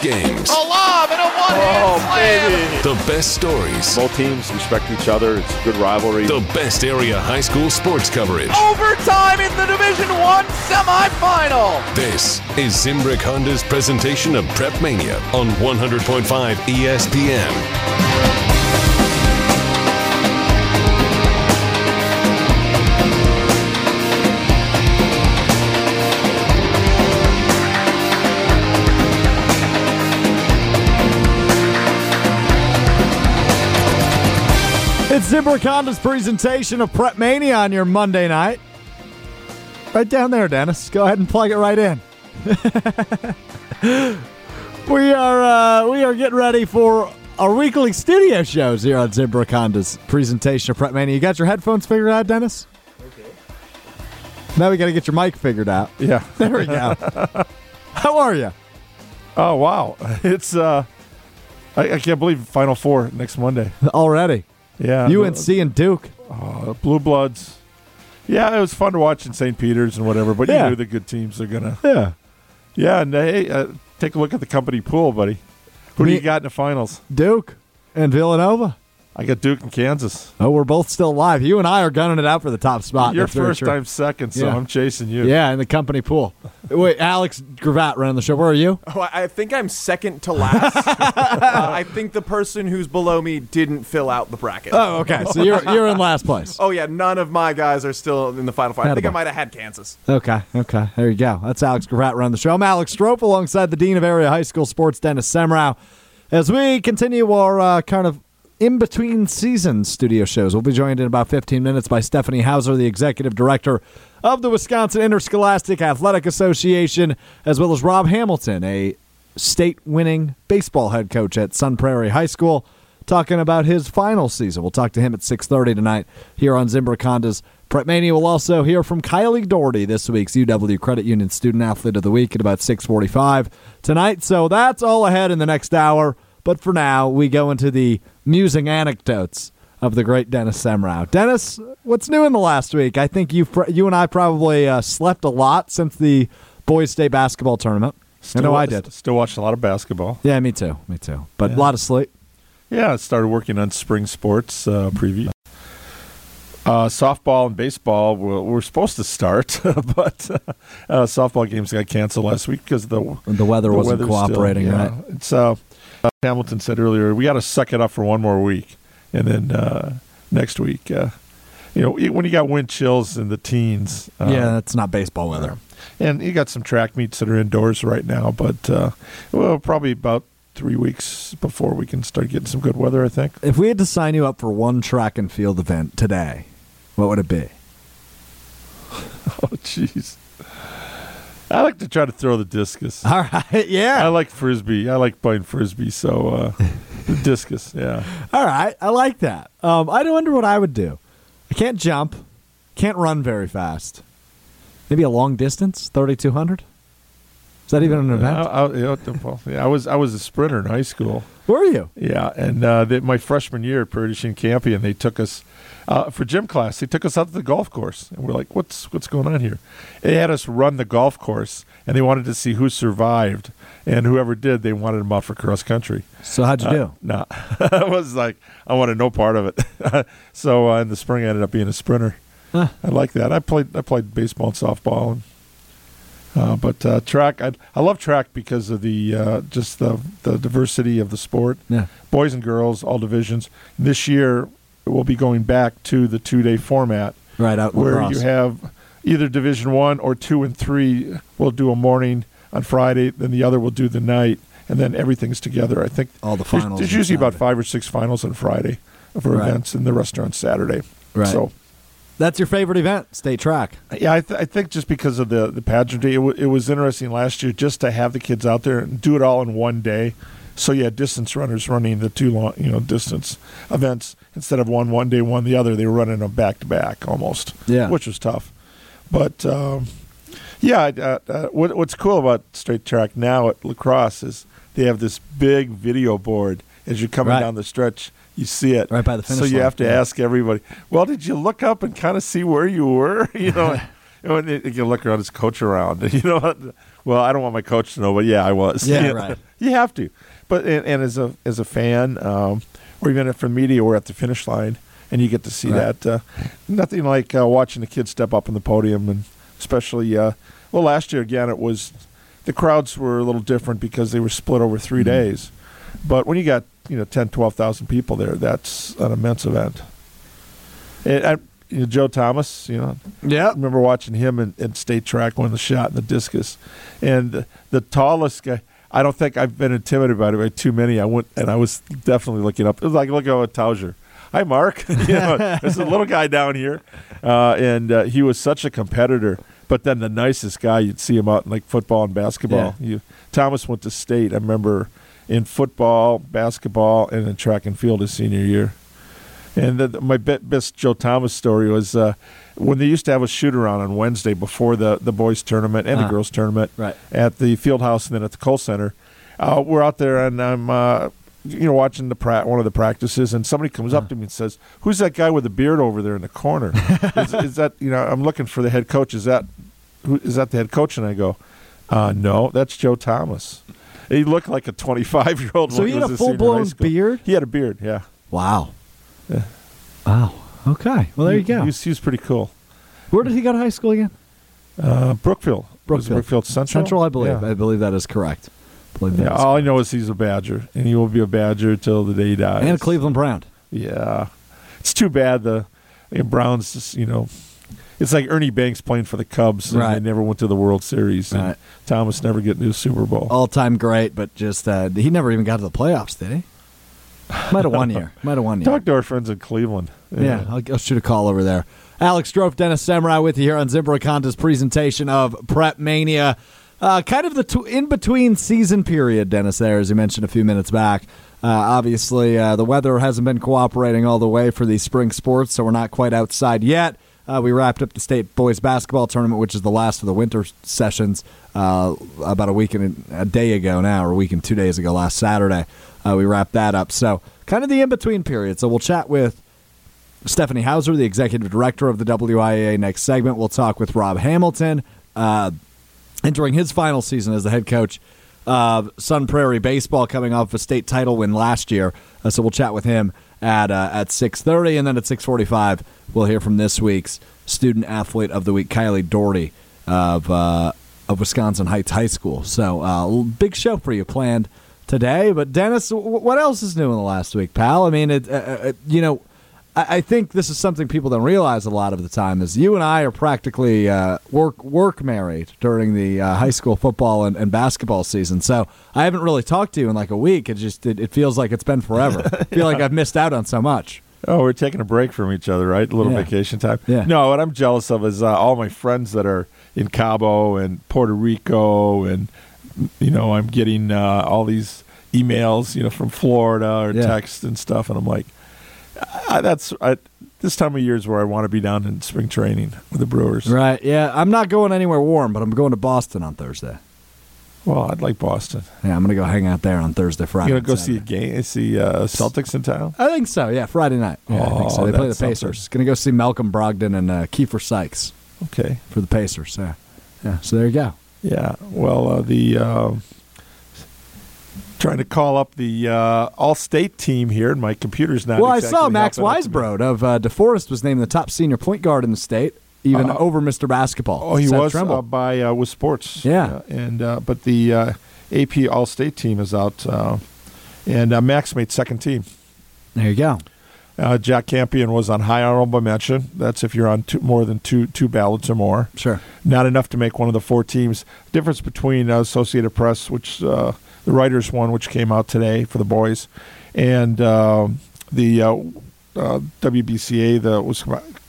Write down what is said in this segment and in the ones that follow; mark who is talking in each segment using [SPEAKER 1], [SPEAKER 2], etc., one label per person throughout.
[SPEAKER 1] best games,
[SPEAKER 2] A lob and a one-hand
[SPEAKER 3] Oh,
[SPEAKER 2] slam.
[SPEAKER 3] baby.
[SPEAKER 1] the best stories,
[SPEAKER 3] Both teams respect each other. It's a good rivalry.
[SPEAKER 1] the best area high school sports coverage.
[SPEAKER 2] Overtime in the Division One semifinal.
[SPEAKER 1] This is Zimbrick Honda's presentation of Prep Mania on 100.5 ESPN.
[SPEAKER 4] Zimbrick presentation of Prep Mania on your Monday night. Right down there, Dennis. Go ahead and plug it right in. we are uh, we are getting ready for our weekly studio shows here on Zimbrick Honda's presentation of Prep Mania. You got your headphones figured out, Dennis? Okay. Now we got to get your mic figured out.
[SPEAKER 3] yeah.
[SPEAKER 4] There we go. How are you?
[SPEAKER 3] Oh wow. It's uh, I, I can't believe Final Four next Monday.
[SPEAKER 4] Already.
[SPEAKER 3] Yeah.
[SPEAKER 4] UNC and Duke.
[SPEAKER 3] Uh, Blue Bloods. Yeah, it was fun to watch in St. Peter's and whatever, but
[SPEAKER 4] Yeah.
[SPEAKER 3] you knew the good teams are gonna.
[SPEAKER 4] Yeah.
[SPEAKER 3] Yeah, and hey, uh, take a look at the company pool, buddy. Who do you got in the finals?
[SPEAKER 4] Duke and Villanova.
[SPEAKER 3] I got Duke and Kansas.
[SPEAKER 4] Oh, we're both still live. You and I are gunning it out for the top spot.
[SPEAKER 3] You're first time second, so
[SPEAKER 4] Yeah.
[SPEAKER 3] I'm chasing you.
[SPEAKER 4] Yeah, in the company pool. Wait, Alex Gravatt running the show. Where are you?
[SPEAKER 5] Oh, I I think I'm second to last. uh, I think the person who's below me didn't fill out the bracket.
[SPEAKER 4] Oh, okay. So you're you're in last place.
[SPEAKER 5] Oh, yeah, none of my guys are still in the final five. I think I might have had Kansas.
[SPEAKER 4] Okay, okay. There you go. That's Alex Gravatt running the show. I'm Alex Strouf alongside the Dean of Area High School Sports, Dennis Semrau. As we continue our uh, kind of in between season studio shows, we'll be joined in about 15 minutes by Stephanie Hauser, the executive director of the Wisconsin Interscholastic Athletic Association, as well as Rob Hamilton, a state winning baseball head coach at Sun Prairie High School talking about his final season. We'll talk to him at 6:30 tonight here on Zimbrick Honda's Prep Mania. We'll also hear from Kylie Doherty, this week's UW Credit Union Student Athlete of the Week at about 6:45 tonight. So that's all ahead in the next hour. But for now, we go into the musing anecdotes of the great Dennis Semrau. Dennis, what's new in the last week? I think you pr- you and I probably uh, slept a lot since the boys' state basketball tournament. I know I did.
[SPEAKER 3] Still watched a lot of basketball.
[SPEAKER 4] Yeah, me too. Me too. But a lot of sleep.
[SPEAKER 3] Yeah, I started working on spring sports uh, preview. Uh, softball and baseball were, were supposed to start, but uh, uh, softball games got canceled last week because the
[SPEAKER 4] The weather
[SPEAKER 3] the
[SPEAKER 4] wasn't
[SPEAKER 3] weather's still-
[SPEAKER 4] cooperating,
[SPEAKER 3] yeah.
[SPEAKER 4] right?
[SPEAKER 3] It's uh, Hamilton said earlier we got to suck it up for one more week, and then uh, next week, uh, you know, when you got wind chills in the teens, uh,
[SPEAKER 4] yeah, that's not baseball weather.
[SPEAKER 3] and you got some track meets that are indoors right now, but uh, well, probably about three weeks before we can start getting some good weather. I think.
[SPEAKER 4] If we had to sign you up for one track and field event today, what would it be?
[SPEAKER 3] Oh, jeez. I like to try to throw the discus.
[SPEAKER 4] All right, yeah.
[SPEAKER 3] I like frisbee. I like playing frisbee. So uh, the discus, yeah.
[SPEAKER 4] All right, I like that. Um, I wonder what I would do. I can't jump, can't run very fast. Maybe a long distance, thirty-two hundred. Is that even an
[SPEAKER 3] I,
[SPEAKER 4] event?
[SPEAKER 3] I, you know, yeah, I was I was a sprinter in high school.
[SPEAKER 4] Were you?
[SPEAKER 3] Yeah, and uh, they, my freshman year at Purdy and Campion, they took us uh, for gym class. They took us out to the golf course, and we're like, "What's what's going on here?" They had us run the golf course, and they wanted to see who survived, and whoever did, they wanted them out for cross country.
[SPEAKER 4] So how'd you do?
[SPEAKER 3] No, I was like, I wanted no part of it. so uh, in the spring, I ended up being a sprinter.
[SPEAKER 4] Huh.
[SPEAKER 3] I like that. I played I played baseball and softball, and uh, but uh, track. I I love track because of the uh, just the the diversity of the sport.
[SPEAKER 4] Yeah.
[SPEAKER 3] Boys and girls, all divisions. This year, we'll be going back to the two day format
[SPEAKER 4] Right out
[SPEAKER 3] where
[SPEAKER 4] La Crosse.
[SPEAKER 3] you have either Division One or two and three will do a morning on Friday, then the other will do the night, and then everything's together. I think
[SPEAKER 4] All the finals
[SPEAKER 3] There's
[SPEAKER 4] on
[SPEAKER 3] usually about five or six finals on Friday for
[SPEAKER 4] Right.
[SPEAKER 3] events, and the rest are on Saturday.
[SPEAKER 4] Right.
[SPEAKER 3] So
[SPEAKER 4] That's your favorite event, state track.
[SPEAKER 3] yeah, I, th- I think just because of the the pageantry, it, w- it was interesting last year just to have the kids out there and do it all in one day. So you had distance runners running the two long, you know, distance events instead of one one day, one the other. They were running them back to back almost,
[SPEAKER 4] Yeah.
[SPEAKER 3] which was tough. But um, yeah, uh, uh, what, what's cool about straight track now at La Crosse is they have this big video board as you're coming
[SPEAKER 4] Right.
[SPEAKER 3] down the stretch. You see it
[SPEAKER 4] Right by the
[SPEAKER 3] So you
[SPEAKER 4] line,
[SPEAKER 3] have to
[SPEAKER 4] yeah.
[SPEAKER 3] ask everybody. Well, did you look up and kind of see where you were? You know, and you can look around his coach around. You know, Well, I don't want my coach to know, but yeah, I was.
[SPEAKER 4] Yeah,
[SPEAKER 3] You know,
[SPEAKER 4] right.
[SPEAKER 3] You have to, but and, and as a as a fan, um, or even if for media, we're at the finish line, and you get to see
[SPEAKER 4] Right.
[SPEAKER 3] that. Uh, nothing like uh, watching the kids step up on the podium, and especially uh, well, last year again, it was the crowds were a little different because they were split over 3
[SPEAKER 4] Mm-hmm.
[SPEAKER 3] days. But when you got you know 10, 12,000 people there, that's an immense event. And I, you know, Joe Thomas, you know,
[SPEAKER 4] Yeah.
[SPEAKER 3] I remember watching him in, in state track win the shot in the discus, and the, the tallest guy. I don't think I've been intimidated by it by too many. I went and I was definitely looking up. It was like looking at Tauscher. Hi, Mark. you know, there's a little guy down here, uh, and uh, he was such a competitor. But then the nicest guy, you'd see him out in like football and basketball. You, Thomas went to state. I remember in football, basketball, and in track and field his senior year. And the, my be- best Joe Thomas story was uh, when they used to have a shoot around on Wednesday before the, the boys tournament and
[SPEAKER 4] Ah.
[SPEAKER 3] the girls tournament
[SPEAKER 4] Right.
[SPEAKER 3] at the field house and then at the Kohl Center. Uh, we're out there and I'm uh, you know watching the pra- one of the practices and somebody comes up to me and says, "Who's that guy with the beard over there in the corner? is, is that you know I'm looking for the head coach? Is that who is that the head coach?" And I go, uh, "No, that's Joe Thomas." He looked like a 25 year old.
[SPEAKER 4] So he had a full blown beard.
[SPEAKER 3] He had a beard. Yeah.
[SPEAKER 4] Wow.
[SPEAKER 3] Yeah.
[SPEAKER 4] Wow. Okay. Well, there you go.
[SPEAKER 3] He was, he was pretty cool.
[SPEAKER 4] Where did he go to high school again?
[SPEAKER 3] Uh, Brookfield.
[SPEAKER 4] Brookfield.
[SPEAKER 3] Brookfield Central.
[SPEAKER 4] Central, I believe.
[SPEAKER 3] Yeah.
[SPEAKER 4] I believe that is correct. I believe that
[SPEAKER 3] Yeah, all I know is he's a Badger, and he will be a Badger till the day he dies.
[SPEAKER 4] and a Cleveland Brown.
[SPEAKER 3] Yeah, it's too bad the Browns. Just, you know, it's like Ernie Banks playing for the Cubs, and
[SPEAKER 4] Right.
[SPEAKER 3] they never went to the World Series. And
[SPEAKER 4] Right.
[SPEAKER 3] Thomas never get to a Super Bowl.
[SPEAKER 4] All time great, but just uh, he never even got to the playoffs, did he? Might have one year. Might have one year.
[SPEAKER 3] Talk to our friends in Cleveland.
[SPEAKER 4] Yeah, I'll, I'll shoot a call over there. Alex Strouf, Dennis Semrau with you here on Zimbrick Honda's presentation of Prep Mania. Uh, kind of the t- in between season period, Dennis, there, as you mentioned a few minutes back. Uh, obviously, uh, the weather hasn't been cooperating all the way for these spring sports, so we're not quite outside yet. Uh, we wrapped up the state boys basketball tournament, which is the last of the winter sessions, uh, about a week and a day ago now, or a week and two days ago, last Saturday. Uh, we wrapped that up. So, kind of the in between period. So, we'll chat with Stephanie Hauser, the executive director of the WIAA. Next segment, we'll talk with Rob Hamilton, uh, entering his final season as the head coach of Sun Prairie Baseball, coming off a state title win last year. Uh, so we'll chat with him at uh, at six thirty, and then at six forty five, we'll hear from this week's student athlete of the week, Kylie Doherty of uh, of Wisconsin Heights High School. So, uh, big show for you planned today. But Dennis, what else is new in the last week, pal? I mean, it, uh, uh, you know, I, I think this is something people don't realize a lot of the time. Is you and I are practically uh, work work married during the uh, high school football and, and basketball season. So I haven't really talked to you in like a week. It just it, it feels like it's been forever. I feel like I've missed out on so much.
[SPEAKER 3] Oh, we're taking a break from each other, right? A little
[SPEAKER 4] Yeah.
[SPEAKER 3] vacation time.
[SPEAKER 4] Yeah.
[SPEAKER 3] No, what I'm jealous of is uh, all my friends that are in Cabo and Puerto Rico, and you know, I'm getting uh, all these emails, you know, from Florida or
[SPEAKER 4] Yeah.
[SPEAKER 3] text and stuff, and I'm like, I, that's I, this time of year is where I want to be down in spring training with the Brewers.
[SPEAKER 4] Right? Yeah. I'm not going anywhere warm, but I'm going to Boston on Thursday.
[SPEAKER 3] Well, I'd like Boston.
[SPEAKER 4] Yeah, I'm going to go hang out there on Thursday, Friday.
[SPEAKER 3] You gonna go see a game? See uh, Celtics in town?
[SPEAKER 4] I think so. Yeah, Friday night. Yeah, I think so.
[SPEAKER 3] Oh,
[SPEAKER 4] They play the
[SPEAKER 3] something.
[SPEAKER 4] Pacers. Going to go see Malcolm Brogdon and uh, Kiefer Sykes
[SPEAKER 3] Okay.
[SPEAKER 4] for the Pacers. Yeah. Yeah. So there you go.
[SPEAKER 3] Yeah. Well, uh, the uh, trying to call up the uh, all-state team here, and my computer's not.
[SPEAKER 4] Well, I saw Max
[SPEAKER 3] helping out to me.
[SPEAKER 4] Weisbrod of uh, DeForest was named the top senior point guard in the state, even
[SPEAKER 3] Uh,
[SPEAKER 4] over Mr. Basketball.
[SPEAKER 3] Oh, he
[SPEAKER 4] Seth
[SPEAKER 3] was uh, by uh, with sports.
[SPEAKER 4] Yeah.
[SPEAKER 3] and uh, but the uh, AP All-State team is out, uh, and uh, Max made second team.
[SPEAKER 4] there you go.
[SPEAKER 3] Uh, Jack Campion was on high honorable mention. That's if you're on two, more than two two ballots or more.
[SPEAKER 4] Sure.
[SPEAKER 3] Not enough to make one of the four teams. Difference between uh, Associated Press, which uh, the writers one, which came out today for the boys, and um the uh, uh, WBCA, the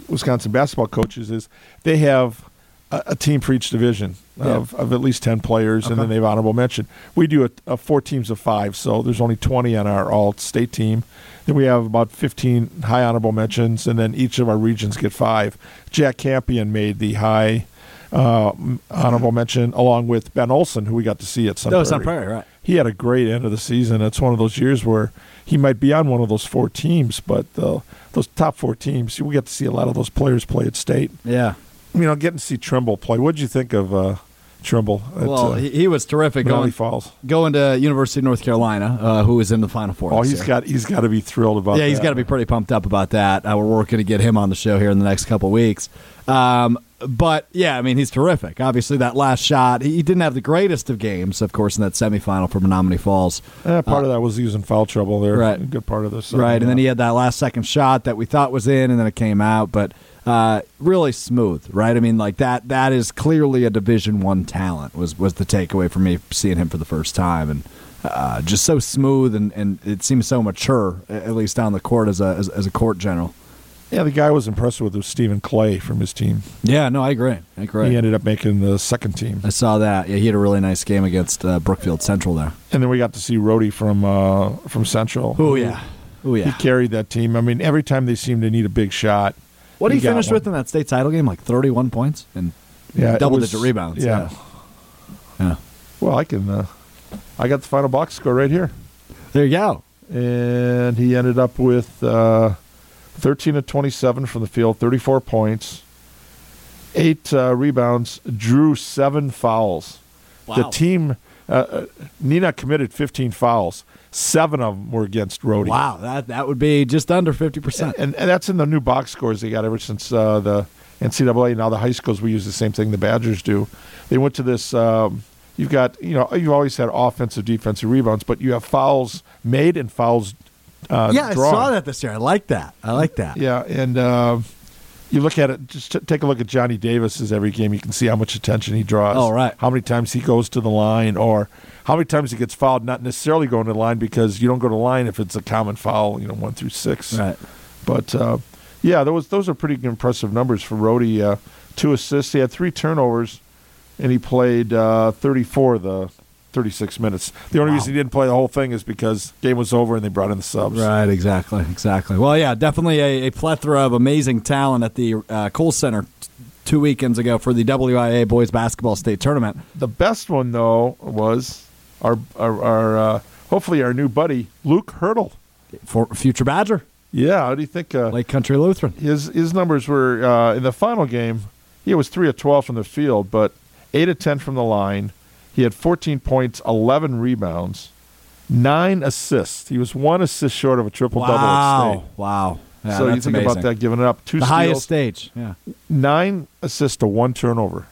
[SPEAKER 3] Wisconsin basketball coaches, is they have a, a team for each division of, of at least ten players, and then they have honorable mention. We do a, a four teams of five, so there's only twenty on our all-state team. Then we have about 15 high honorable mentions, and then each of our regions get five. Jack Campion made the high uh, honorable mention, along with Ben Olson, who we got to see at Sun
[SPEAKER 4] on
[SPEAKER 3] Prairie.
[SPEAKER 4] Prairie, right?
[SPEAKER 3] He had a great end of the season. It's one of those years where he might be on one of those four teams, but uh, those top four teams, we get to see a lot of those players play at state.
[SPEAKER 4] Yeah.
[SPEAKER 3] You know, getting to see Trimble play. What did you think of uh, Trimble. At,
[SPEAKER 4] Well,
[SPEAKER 3] uh,
[SPEAKER 4] he, was terrific
[SPEAKER 3] Menomonee
[SPEAKER 4] going,
[SPEAKER 3] Falls.
[SPEAKER 4] going to University of North Carolina, uh, who was in the Final Four.
[SPEAKER 3] Oh, he's
[SPEAKER 4] year.
[SPEAKER 3] got he's got to be thrilled about.
[SPEAKER 4] Yeah, he's got to be pretty pumped up about that. Uh, we're working to get him on the show here in the next couple weeks. Um, but yeah, I mean, he's terrific. Obviously, that last shot, he didn't have the greatest of games, of course, in that semifinal for Menomonee Falls.
[SPEAKER 3] Eh, part of that was using foul trouble there.
[SPEAKER 4] Right.
[SPEAKER 3] A good part of this.
[SPEAKER 4] right, and then he had that last second shot that we thought was in, and then it came out, but uh, really smooth, right? I mean, like that. That is clearly a Division One talent. Was was the takeaway for me seeing him for the first time, and uh, just so smooth, and, and it seems so mature, at least down the court as a as, as a court general.
[SPEAKER 3] Yeah, the guy I was impressed with was Stephen Clay from his team.
[SPEAKER 4] Yeah, no, I agree. I agree.
[SPEAKER 3] He ended up making the second team.
[SPEAKER 4] I saw that. Yeah, he had a really nice game against uh, Brookfield Central there.
[SPEAKER 3] And then we got to see Rhodey from uh, from Central.
[SPEAKER 4] Oh yeah, oh yeah.
[SPEAKER 3] He carried that team. I mean, every time they seemed to need a big shot.
[SPEAKER 4] What he finished
[SPEAKER 3] one.
[SPEAKER 4] with in that state title game, like thirty-one points and
[SPEAKER 3] Yeah,
[SPEAKER 4] double
[SPEAKER 3] was-
[SPEAKER 4] digit rebounds.
[SPEAKER 3] Yeah.
[SPEAKER 4] yeah.
[SPEAKER 3] Well, I can. Uh, I got the final box score right here,
[SPEAKER 4] There you go.
[SPEAKER 3] and he ended up with uh, thirteen of twenty-seven from the field, thirty-four points, eight uh, rebounds, drew seven fouls. The team, uh, uh, Neenah committed fifteen fouls. Seven of them were against Rhodey.
[SPEAKER 4] Wow, that that would be just under fifty percent.
[SPEAKER 3] and, and that's in the new box scores they got ever since uh, the NCAA. And now the high schools we use the same thing the Badgers do. They went to this. Um, you've got you know you've always had offensive, defensive rebounds, but you have fouls made and fouls. Uh,
[SPEAKER 4] Yeah, I saw that this year. I like that. I like that.
[SPEAKER 3] Yeah, and uh, you look at it. Just t- take a look at Johnny Davis's every game. You can see how much attention he draws.
[SPEAKER 4] All right.
[SPEAKER 3] How many times he goes to the line, or how many times he gets fouled. Not necessarily going to the line because you don't go to the line if it's a common foul. You know, one through six.
[SPEAKER 4] Right.
[SPEAKER 3] But uh, yeah, those those are pretty impressive numbers for Rhodey. Uh, two assists. He had three turnovers, and he played uh, 34 of the 36 minutes. The only
[SPEAKER 4] Wow.
[SPEAKER 3] reason he didn't play the whole thing is because game was over and they brought in the subs.
[SPEAKER 4] Right, exactly, exactly. Well, yeah, definitely a, a plethora of amazing talent at the uh, Kohl Center t- two weekends ago for the WIA boys basketball state tournament.
[SPEAKER 3] The best one though was our our, our uh, hopefully our new buddy Luke Haertle.
[SPEAKER 4] For future Badger,
[SPEAKER 3] Yeah, how do you think? Uh,
[SPEAKER 4] Lake Country Lutheran.
[SPEAKER 3] his his numbers were uh, in the final game. He was three of twelve from the field, but eight of ten from the line. He had fourteen points, eleven rebounds, nine assists. He was one assist short of a triple double
[SPEAKER 4] Wow, wow. Yeah,
[SPEAKER 3] so you think
[SPEAKER 4] amazing.
[SPEAKER 3] about that, giving it up two
[SPEAKER 4] The
[SPEAKER 3] steals,
[SPEAKER 4] highest stage. Yeah,
[SPEAKER 3] nine assists to one turnover.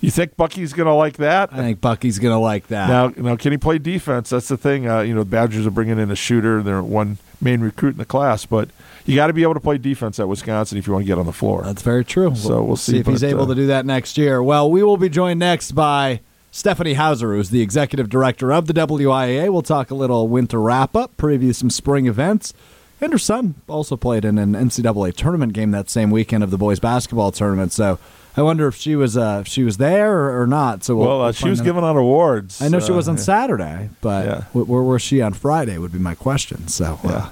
[SPEAKER 3] You think Bucky's going to like that?
[SPEAKER 4] I think Bucky's gonna like that.
[SPEAKER 3] Now, now, can he play defense? That's the thing. Uh, you know, the Badgers are bringing in a shooter. They're one main recruit in the class, but you got to be able to play defense at Wisconsin if you want to get on the floor.
[SPEAKER 4] That's very true.
[SPEAKER 3] So we'll see,
[SPEAKER 4] if he's able
[SPEAKER 3] uh,
[SPEAKER 4] to do that next year. Well, we will be joined next by Stephanie Hauser, who's the executive director of the WIAA. We'll talk a little winter wrap up, preview some spring events. And her son also played in an NCAA tournament game that same weekend of the boys basketball tournament. So I wonder if she was uh, if she was there or, or not. So we'll,
[SPEAKER 3] well, uh,
[SPEAKER 4] we'll
[SPEAKER 3] she was
[SPEAKER 4] out.
[SPEAKER 3] giving out awards.
[SPEAKER 4] I know she
[SPEAKER 3] uh,
[SPEAKER 4] was on
[SPEAKER 3] yeah.
[SPEAKER 4] Saturday, but
[SPEAKER 3] Yeah.
[SPEAKER 4] where was she on Friday? Would be my question. So uh,
[SPEAKER 3] Yeah.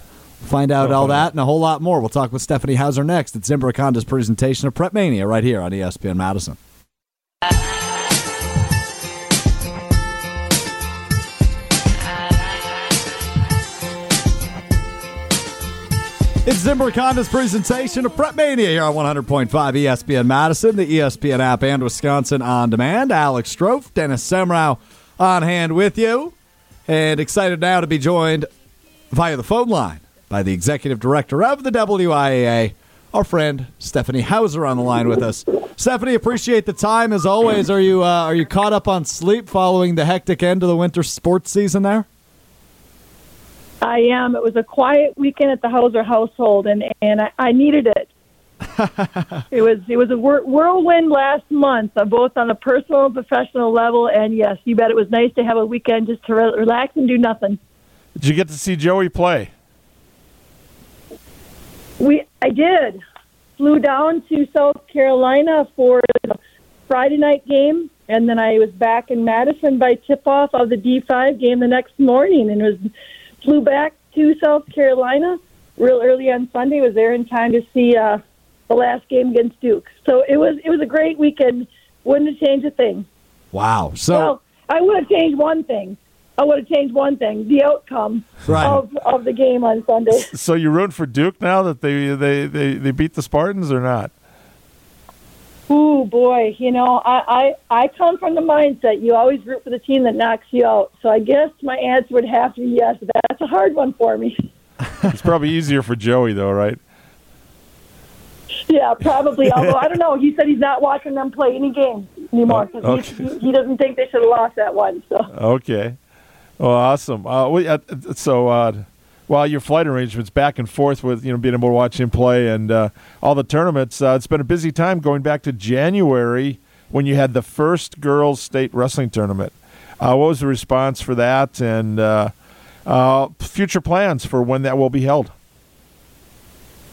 [SPEAKER 4] find out all that and a whole lot more. We'll talk with Stephanie Hauser next. It's Zimbrick Honda's presentation of Prep Mania right here on ESPN Madison. It's Zimbrick Honda's presentation of Prep Mania here on 100.5 ESPN Madison, the ESPN app, and Wisconsin on demand. Alex Strouf, Dennis Semrau on hand with you. And excited now to be joined via the phone line by the executive director of the WIAA, our friend Stephanie Hauser on the line with us. Stephanie, appreciate the time as always. Are you uh, are you caught up on sleep following the hectic end of the winter sports season there?
[SPEAKER 6] I am. It was a quiet weekend at the Hauser household, and and I, I needed it. it was it was a whir- whirlwind last month, uh, both on a personal and professional level. And yes, you bet it was nice to have a weekend just to re- relax and do nothing.
[SPEAKER 3] Did you get to see Joey play?
[SPEAKER 6] We I did flew down to South Carolina for the Friday night game, and then I was back in Madison by tip off of the D five game the next morning, and it was flew back to South Carolina real early on Sunday. Was there in time to see uh, the last game against Duke. So it was it was a great weekend. Wouldn't have changed a thing.
[SPEAKER 4] Wow. So
[SPEAKER 6] well, I would have changed one thing. I would have changed one thing: the outcome
[SPEAKER 4] Right.
[SPEAKER 6] of of the game on Sunday.
[SPEAKER 3] So you rooting for Duke now that they they, they, they beat the Spartans or not?
[SPEAKER 6] Ooh, boy, you know, I, I, I come from the mindset you always root for the team that knocks you out. So I guess my answer would have to be yes. That's a hard one for me.
[SPEAKER 3] It's probably easier for Joey, though, right?
[SPEAKER 6] Yeah, probably. Although I don't know, he said he's not watching them play any games anymore
[SPEAKER 3] Oh, okay.
[SPEAKER 6] he, he doesn't think they should have lost that one. So
[SPEAKER 3] Okay. Well, awesome. Uh, we, uh, so, uh, while your flight arrangements back and forth with you know being able to watch him play and uh, all the tournaments, uh, it's been a busy time going back to January when you had the first girls state wrestling tournament. Uh, what was the response for that, and uh, uh, future plans for when that will be held?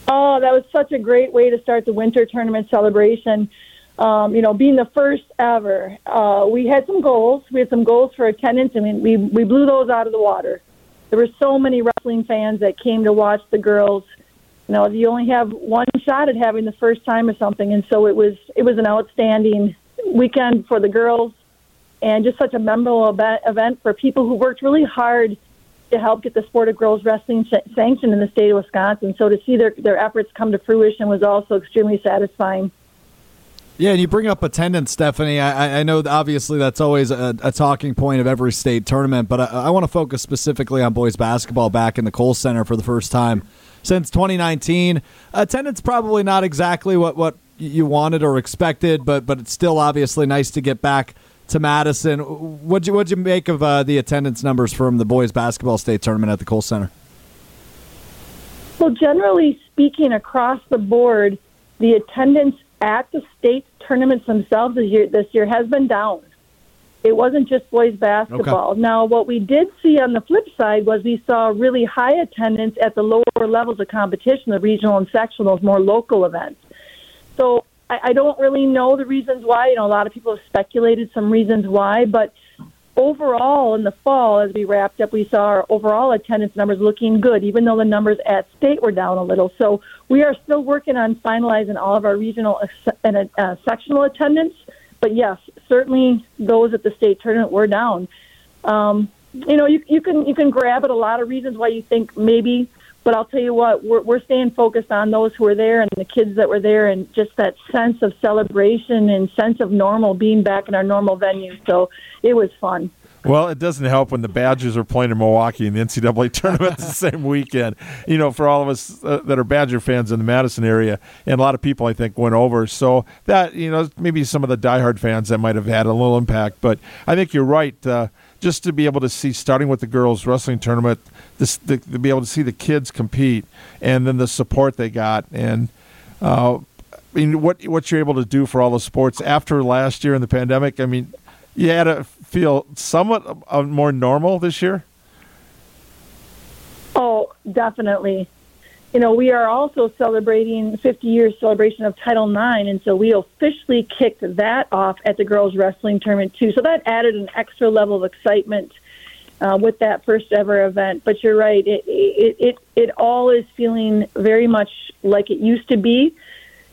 [SPEAKER 6] Oh, that was such a great way to start the winter tournament celebration. Um, you know, being the first ever, uh, we had some goals. We had some goals for attendance, and we we blew those out of the water. There were so many wrestling fans that came to watch the girls. You know, you only have one shot at having the first time or something, and so it was it was an outstanding weekend for the girls, and just such a memorable event, for people who worked really hard to help get the sport of girls wrestling sa- sanctioned in the state of Wisconsin. So to see their their efforts come to fruition was also extremely satisfying.
[SPEAKER 4] Yeah, and you bring up attendance, Stephanie. I, I know obviously that's always a, a talking point of every state tournament, but I, I want to focus specifically on boys basketball back in the Kohl Center for the first time since 2019. Attendance probably not exactly what, what you wanted or expected, but but it's still obviously nice to get back to Madison. What'd you what'd you make of uh, the attendance numbers from the boys basketball state tournament at the Kohl Center?
[SPEAKER 6] Well, generally speaking, across the board, the attendance at the state tournaments themselves this year, this year has been down. It wasn't just boys basketball. Now, what we did see on the flip side was we saw really high attendance at the lower levels of competition, the regional and sectional, those more local events. So I, I don't really know the reasons why. You know, a lot of people have speculated some reasons why, but overall in the fall, as we wrapped up, we saw our overall attendance numbers looking good, even though the numbers at state were down a little. So we are still working on finalizing all of our regional and uh, sectional attendance. But yes, certainly those at the state tournament were down. Um, you know, you, you can you can grab at a lot of reasons why you think maybe, but I'll tell you what, we're, we're staying focused on those who were there and the kids that were there, and just that sense of celebration and sense of normal being back in our normal venue. So it was fun.
[SPEAKER 3] Well, it doesn't help when the Badgers are playing in Milwaukee in the NCAA tournament the same weekend. You know, for all of us uh, that are Badger fans in the Madison area, and a lot of people I think went over. So that you know, maybe some of the diehard fans that might have had a little impact. But I think you're right. Uh, just to be able to see, starting with the girls wrestling tournament, the, to be able to see the kids compete, and then the support they got, and uh, I mean, what what you're able to do for all the sports after last year in the pandemic. I mean, you had to feel somewhat more normal this year.
[SPEAKER 6] Oh, definitely. You know, we are also celebrating 50 years celebration of Title IX, and so we officially kicked that off at the girls wrestling tournament too. So that added an extra level of excitement uh, with that first ever event. But you're right; it, it it it all is feeling very much like it used to be.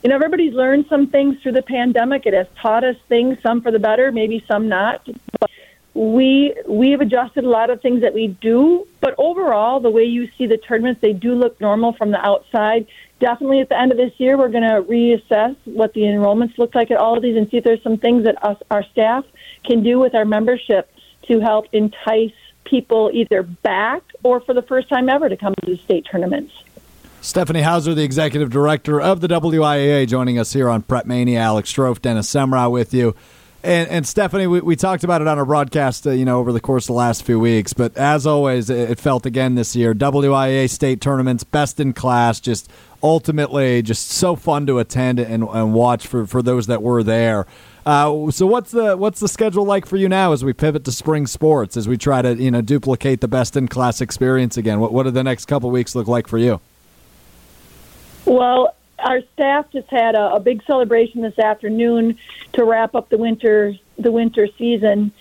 [SPEAKER 6] You know, everybody's learned some things through the pandemic. It has taught us things, some for the better, maybe some not. But we we have adjusted a lot of things that we do, but overall, the way you see the tournaments, they do look normal from the outside. Definitely, at the end of this year, we're going to reassess what the enrollments look like at all of these and see if there's some things that us, our staff can do with our membership to help entice people either back or for the first time ever to come to the state tournaments.
[SPEAKER 4] Stephanie Hauser, the executive director of the WIAA, joining us here on Prep Mania. Alex Strouf, Dennis Semrau with you. And, and Stephanie, we, we talked about it on our broadcast, uh, you know, over the course of the last few weeks. But as always, it, it felt again this year. WIAA state tournaments, best in class, just ultimately just so fun to attend and, and watch for, for those that were there. Uh, so what's the what's the schedule like for you now as we pivot to spring sports as we try to you know duplicate the best in class experience again? What what do the next couple weeks look like for you?
[SPEAKER 6] Well, our staff just had a, a big celebration this afternoon to wrap up the winter the winter season.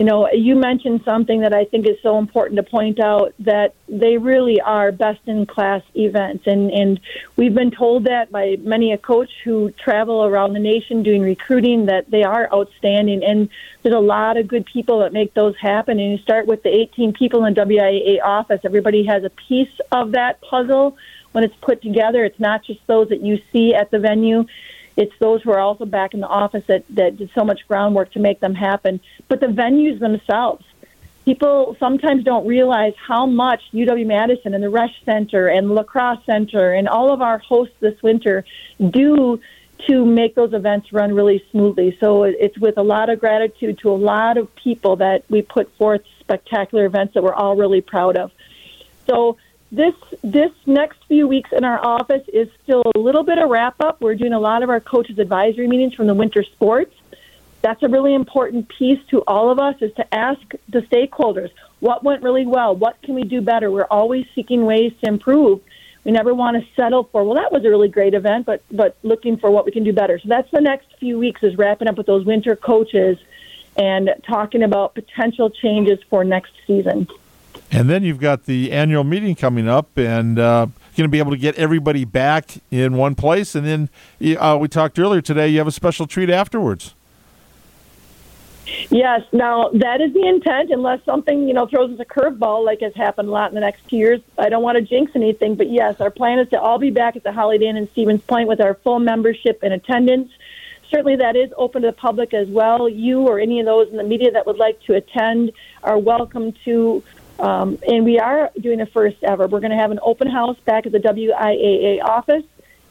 [SPEAKER 6] You know, you mentioned something that I think is so important to point out that they really are best in class events, and and we've been told that by many a coach who travel around the nation doing recruiting that they are outstanding, and there's a lot of good people that make those happen. And you start with the 18 people in WIAA office; everybody has a piece of that puzzle when it's put together. It's not just those that you see at the venue. It's those who are also back in the office that, that did so much groundwork to make them happen. But the venues themselves, people sometimes don't realize how much UW Madison and the Resch Center and La Crosse Center and all of our hosts this winter do to make those events run really smoothly. So it's with a lot of gratitude to a lot of people that we put forth spectacular events that we're all really proud of. So this this next few weeks in our office is still a little bit of wrap up. We're doing a lot of our coaches advisory meetings from the winter sports. That's a really important piece to all of us is to ask the stakeholders what went really well, what can we do better. We're always seeking ways to improve. We never want to settle for well that was a really great event, but but looking for what we can do better. So that's the next few weeks is wrapping up with those winter coaches and talking about potential changes for next season.
[SPEAKER 3] And then you've got the annual meeting coming up, and uh, going to be able to get everybody back in one place. And then uh, we talked earlier today, you have a special treat afterwards.
[SPEAKER 6] Yes. Now that is the intent, unless something you know throws us a curveball, like has happened a lot in the next two years. I don't want to jinx anything, but yes, our plan is to all be back at the Holiday Inn in Stevens Point with our full membership and attendance. Certainly, that is open to the public as well. You or any of those in the media that would like to attend are welcome to. Um, and we are doing a first ever. We're going to have an open house back at the WIAA office,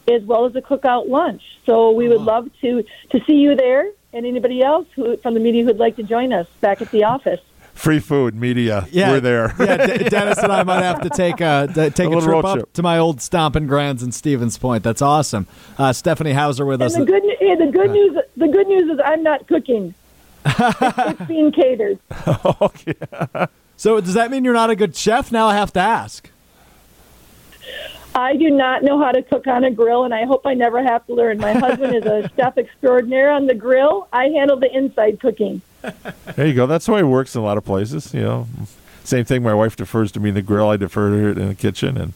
[SPEAKER 6] as well as a cookout lunch. So we would love to to see you there, and anybody else who from the media who'd like to join us back at the office.
[SPEAKER 3] Free food, media,
[SPEAKER 4] Yeah,
[SPEAKER 3] we're there.
[SPEAKER 4] yeah, D- Dennis and I might have to take a d- take a,
[SPEAKER 3] little
[SPEAKER 4] trip
[SPEAKER 3] road
[SPEAKER 4] up
[SPEAKER 3] trip.
[SPEAKER 4] to my old stomping grounds in Stevens Point. That's awesome. Uh, Stephanie Hauser with us.
[SPEAKER 6] The good, yeah, the good news, the good news is I'm not cooking. it's, it's being catered.
[SPEAKER 4] So does that mean you're not a good chef? Now I have to ask.
[SPEAKER 6] I do not know how to cook on a grill, and I hope I never have to learn. My husband is a chef extraordinaire on the grill. I handle the inside cooking.
[SPEAKER 3] There you go. That's the way it works in a lot of places. You know, same thing. My wife defers to me in the grill. I defer to her in the kitchen, and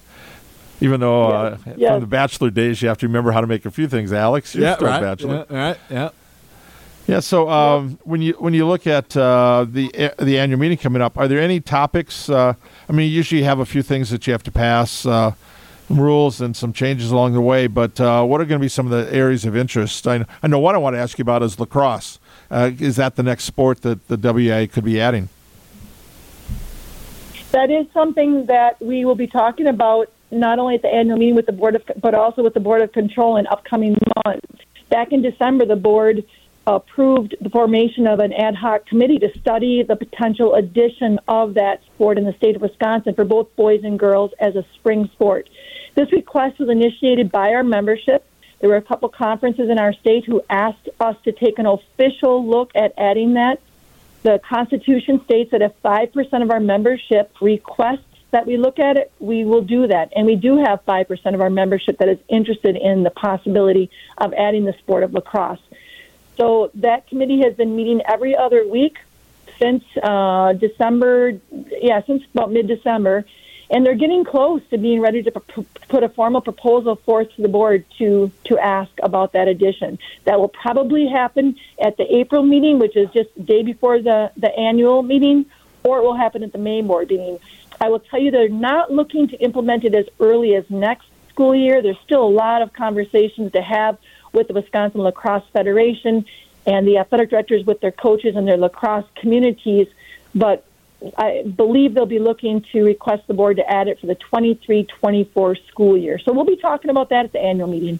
[SPEAKER 3] even though uh,
[SPEAKER 6] Yes.
[SPEAKER 3] from the bachelor days, you have to remember how to make a few things. Alex, you're still a bachelor.
[SPEAKER 4] Yeah, right. Yeah.
[SPEAKER 3] Yeah. So um, when you when you look at uh, the the annual meeting coming up, are there any topics? Uh, I mean, you usually have a few things that you have to pass. Uh, rules and some changes along the way, but uh, what are going to be some of the areas of interest? I, I know what I want to ask you about is lacrosse. Uh, is that the next sport that the WA could be adding?
[SPEAKER 6] That is something that we will be talking about not only at the annual meeting with the board of, but also with the board of control in upcoming months. Back in December, the board approved the formation of an ad hoc committee to study the potential addition of that sport in the state of Wisconsin for both boys and girls as a spring sport. This request was initiated by our membership. There were a couple conferences in our state who asked us to take an official look at adding that. The Constitution states that if 5% of our membership requests that we look at it, we will do that. And we do have 5% of our membership that is interested in the possibility of adding the sport of lacrosse. So that committee has been meeting every other week since uh, December, yeah, since about mid December. And they're getting close to being ready to p- put a formal proposal forth to the board to, to ask about that addition. That will probably happen at the April meeting, which is just the day before the, the annual meeting, or it will happen at the May board meeting. I will tell you they're not looking to implement it as early as next school year. There's still a lot of conversations to have with the Wisconsin Lacrosse Federation and the athletic directors with their coaches and their lacrosse communities. But I believe they'll be looking to request the board to add it for the 23 24 school year. So we'll be talking about that at the annual meeting.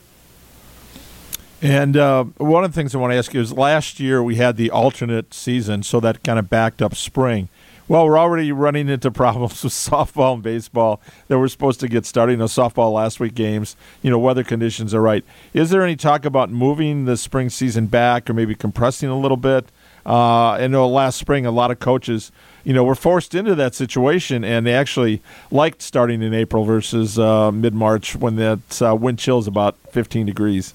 [SPEAKER 3] And uh, one of the things I want to ask you is last year we had the alternate season, so that kind of backed up spring. Well, we're already running into problems with softball and baseball that we're supposed to get starting. Those softball last week games, you know, weather conditions are right. Is there any talk about moving the spring season back or maybe compressing a little bit? Uh, I know last spring a lot of coaches, you know, were forced into that situation, and they actually liked starting in April versus uh, mid March when that uh, wind chill is about 15 degrees.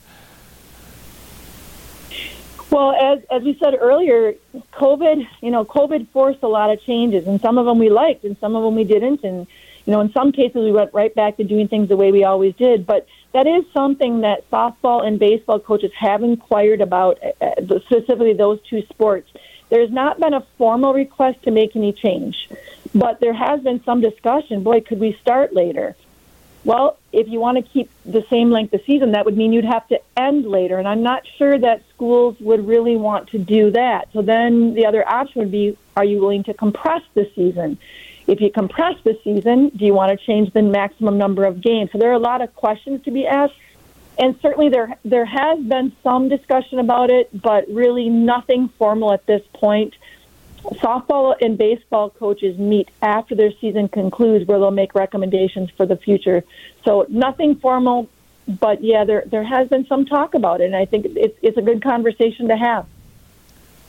[SPEAKER 6] Well, as as we said earlier, COVID, you know, COVID forced a lot of changes, and some of them we liked, and some of them we didn't, and you know, in some cases we went right back to doing things the way we always did. But that is something that softball and baseball coaches have inquired about, uh, specifically those two sports. There's not been a formal request to make any change, but there has been some discussion. Boy, could we start later? Well, if you want to keep the same length of season, that would mean you'd have to end later. And I'm not sure that schools would really want to do that. So then the other option would be are you willing to compress the season? If you compress the season, do you want to change the maximum number of games? So there are a lot of questions to be asked. And certainly there there has been some discussion about it, but really nothing formal at this point softball and baseball coaches meet after their season concludes where they'll make recommendations for the future. So nothing formal, but yeah, there there has been some talk about it, and I think it's it's a good conversation to have.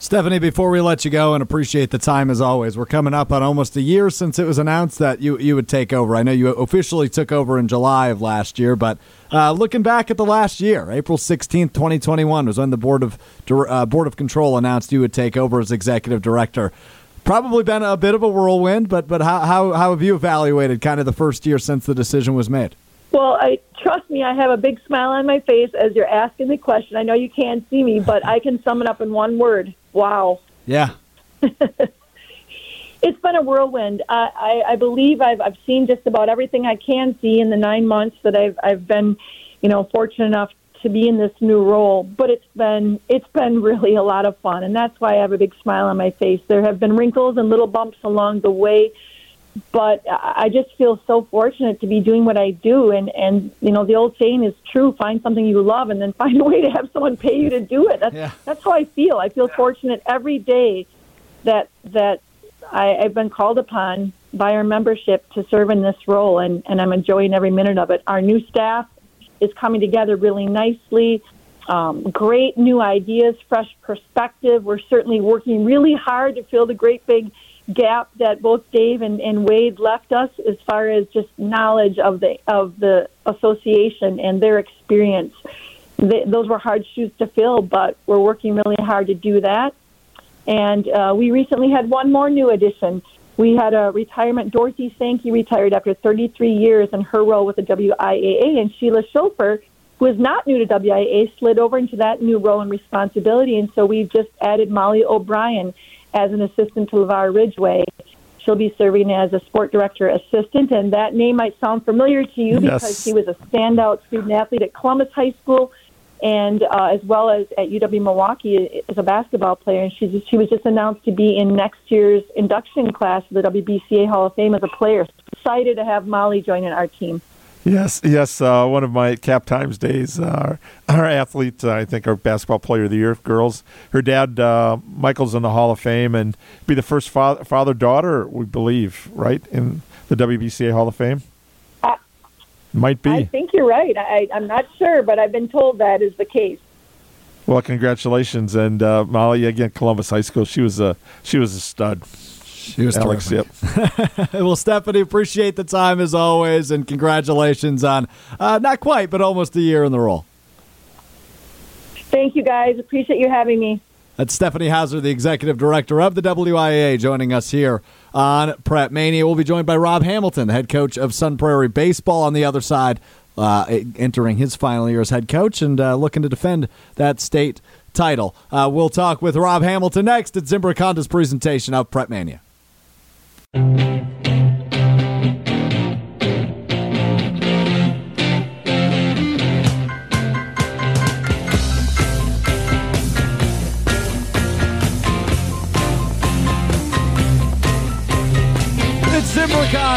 [SPEAKER 4] Stephanie, before we let you go and appreciate the time as always, we're coming up on almost a year since it was announced that you you would take over. I know you officially took over in July of last year, but uh, looking back at the last year, April sixteenth, twenty twenty one, was when the board of uh, board of control announced you would take over as executive director. Probably been a bit of a whirlwind, but but how how, how have you evaluated kind of the first year since the decision was made?
[SPEAKER 6] Well, I trust me, I have a big smile on my face as you're asking the question. I know you can't see me, but I can sum it up in one word: wow.
[SPEAKER 4] Yeah.
[SPEAKER 6] it's been a whirlwind. I, I, I believe I've I've seen just about everything I can see in the nine months that I've I've been, you know, fortunate enough to be in this new role. But it's been it's been really a lot of fun, and that's why I have a big smile on my face. There have been wrinkles and little bumps along the way, but I just feel so fortunate to be doing what I do. And and you know, the old saying is true: find something you love, and then find a way to have someone pay you to do it. That's
[SPEAKER 4] yeah.
[SPEAKER 6] that's how I feel. I feel fortunate every day that that I, I've been called upon by our membership to serve in this role, and, and I'm enjoying every minute of it. Our new staff is coming together really nicely. Um, great new ideas, fresh perspective. We're certainly working really hard to fill the great big gap that both Dave and, and Wade left us as far as just knowledge of the of the association and their experience. They, those were hard shoes to fill, but we're working really hard to do that. And uh, we recently had one more new addition. We had a retirement. Dorothy Sankey retired after 33 years in her role with the WIAA, and Sheila Schofer, who is not new to WIAA, slid over into that new role and responsibility. And so we've just added Molly O'Brien as an assistant to LeVar Ridgeway. She'll be serving as a sport director assistant, and that name might sound familiar to you
[SPEAKER 7] Yes.
[SPEAKER 6] because she was a standout student athlete at Columbus High School and uh, as well as at UW Milwaukee as a basketball player. And she she was just announced to be in next year's induction class for the WBCA Hall of Fame as a player. Excited to have Molly joining our team.
[SPEAKER 7] Yes, yes. Uh, one of my Cap Times days, uh, our athlete, uh, I think our basketball player of the year, girls. Her dad, uh, Michael's in the Hall of Fame, and be the first father father daughter, we believe, right in the WBCA Hall of Fame. Might be.
[SPEAKER 6] I think you're right. I, I'm not sure, but I've been told that is the case.
[SPEAKER 7] Well, congratulations, and uh, Molly again, Columbus High School. She was a she was a stud.
[SPEAKER 4] She was
[SPEAKER 7] Alex,
[SPEAKER 4] terrific.
[SPEAKER 7] yep.
[SPEAKER 4] well, Stephanie, appreciate the time as always, and congratulations on uh, not quite, but almost a year in the role.
[SPEAKER 6] Thank you, guys. Appreciate you having me.
[SPEAKER 4] That's Stephanie Hauser, the executive director of the WIA, joining us here on Prep Mania. We'll be joined by Rob Hamilton, the head coach of Sun Prairie Baseball, on the other side, uh, entering his final year as head coach and uh, looking to defend that state title. Uh, we'll talk with Rob Hamilton next at Zimbrick Honda's presentation of Prep Mania.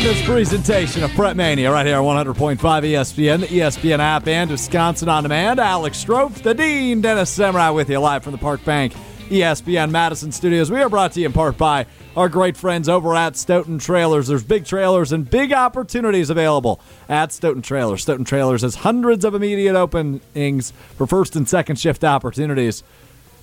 [SPEAKER 4] Honda's presentation of Prep Mania right here on 100.5 ESPN, the ESPN app, and Wisconsin On Demand. Alex Strouf, the Dean, Dennis Semrau with you live from the Park Bank ESPN Madison studios. We are brought to you in part by our great friends over at Stoughton Trailers. There's big trailers and big opportunities available at Stoughton Trailers. Stoughton Trailers has hundreds of immediate openings for first and second shift opportunities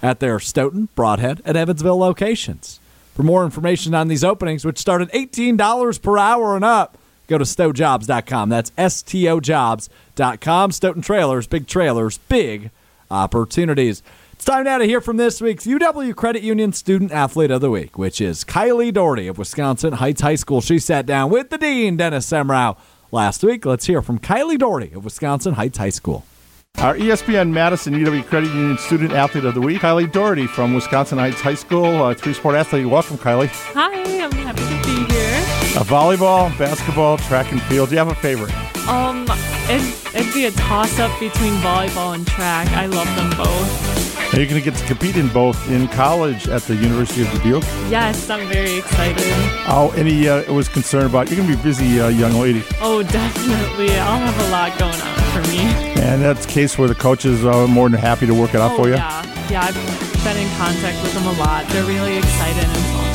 [SPEAKER 4] at their Stoughton, Brodhead, and Evansville locations. For more information on these openings, which start at $18 per hour and up, go to stojobs.com. That's S T O jobs.com. Stoughton Trailers, big trailers, big opportunities. It's time now to hear from this week's UW Credit Union Student Athlete of the Week, which is Kylie Doherty of Wisconsin Heights High School. She sat down with the Dean, Dennis Semrau, last week. Let's hear from Kylie Doherty of Wisconsin Heights High School.
[SPEAKER 3] Our ESPN Madison UW Credit Union Student Athlete of the Week, Kylie Doherty from Wisconsin Heights High School, uh, three sport athlete. Welcome, Kylie.
[SPEAKER 8] Hi, I'm happy to be here.
[SPEAKER 3] Uh, volleyball, basketball, track and field. Do you have a favorite?
[SPEAKER 8] Um, it, it'd be a toss up between volleyball and track. I love them both.
[SPEAKER 3] Are you going to get to compete in both in college at the University of Dubuque?
[SPEAKER 8] Yes, I'm very excited.
[SPEAKER 3] Oh, any uh, was concerned about you're going to be busy, uh, young lady,
[SPEAKER 8] Oh, definitely. I'll have a lot going on for me.
[SPEAKER 3] and that's the case where the coaches are more than happy to work it out
[SPEAKER 8] oh,
[SPEAKER 3] for you.
[SPEAKER 8] yeah. Yeah, I've been in contact with them a lot. They're really excited and fun.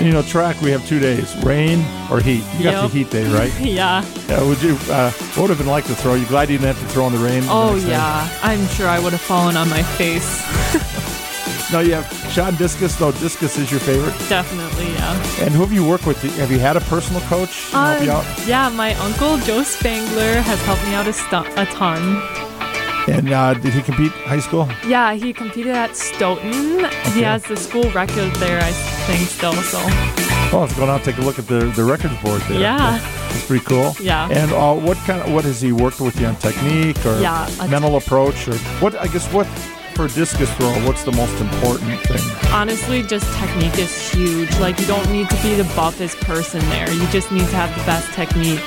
[SPEAKER 3] And you know, track we have two days: rain or heat. You got the heat day, right?
[SPEAKER 8] Yeah.
[SPEAKER 3] Uh, would you? Uh, what would have been like to throw? You glad you didn't have to throw in the rain? the
[SPEAKER 8] Oh,
[SPEAKER 3] day?
[SPEAKER 8] yeah. I'm sure I would have fallen on my face.
[SPEAKER 3] No, you have shot discus. Though discus is your favorite.
[SPEAKER 8] Definitely, yeah.
[SPEAKER 3] And who have you worked with? Have you had a personal coach to help you
[SPEAKER 8] Um,
[SPEAKER 3] out?
[SPEAKER 8] Yeah, my uncle Joe Spangler has helped me out a, stu- a ton.
[SPEAKER 3] And uh, did he compete high school?
[SPEAKER 8] Yeah, he competed at Stoughton. He has the school record there, I think, still. So
[SPEAKER 3] Oh, let's go down and take a look at the the records board there.
[SPEAKER 8] Yeah.
[SPEAKER 3] It's pretty cool.
[SPEAKER 8] Yeah.
[SPEAKER 3] And uh, what kind of what has he worked with you on technique or
[SPEAKER 8] Yeah,
[SPEAKER 3] mental approach or what? I guess what for discus throw? What's the most important thing?
[SPEAKER 8] honestly, just technique is huge. Like you don't need to be the buffest person there. You just need to have the best technique.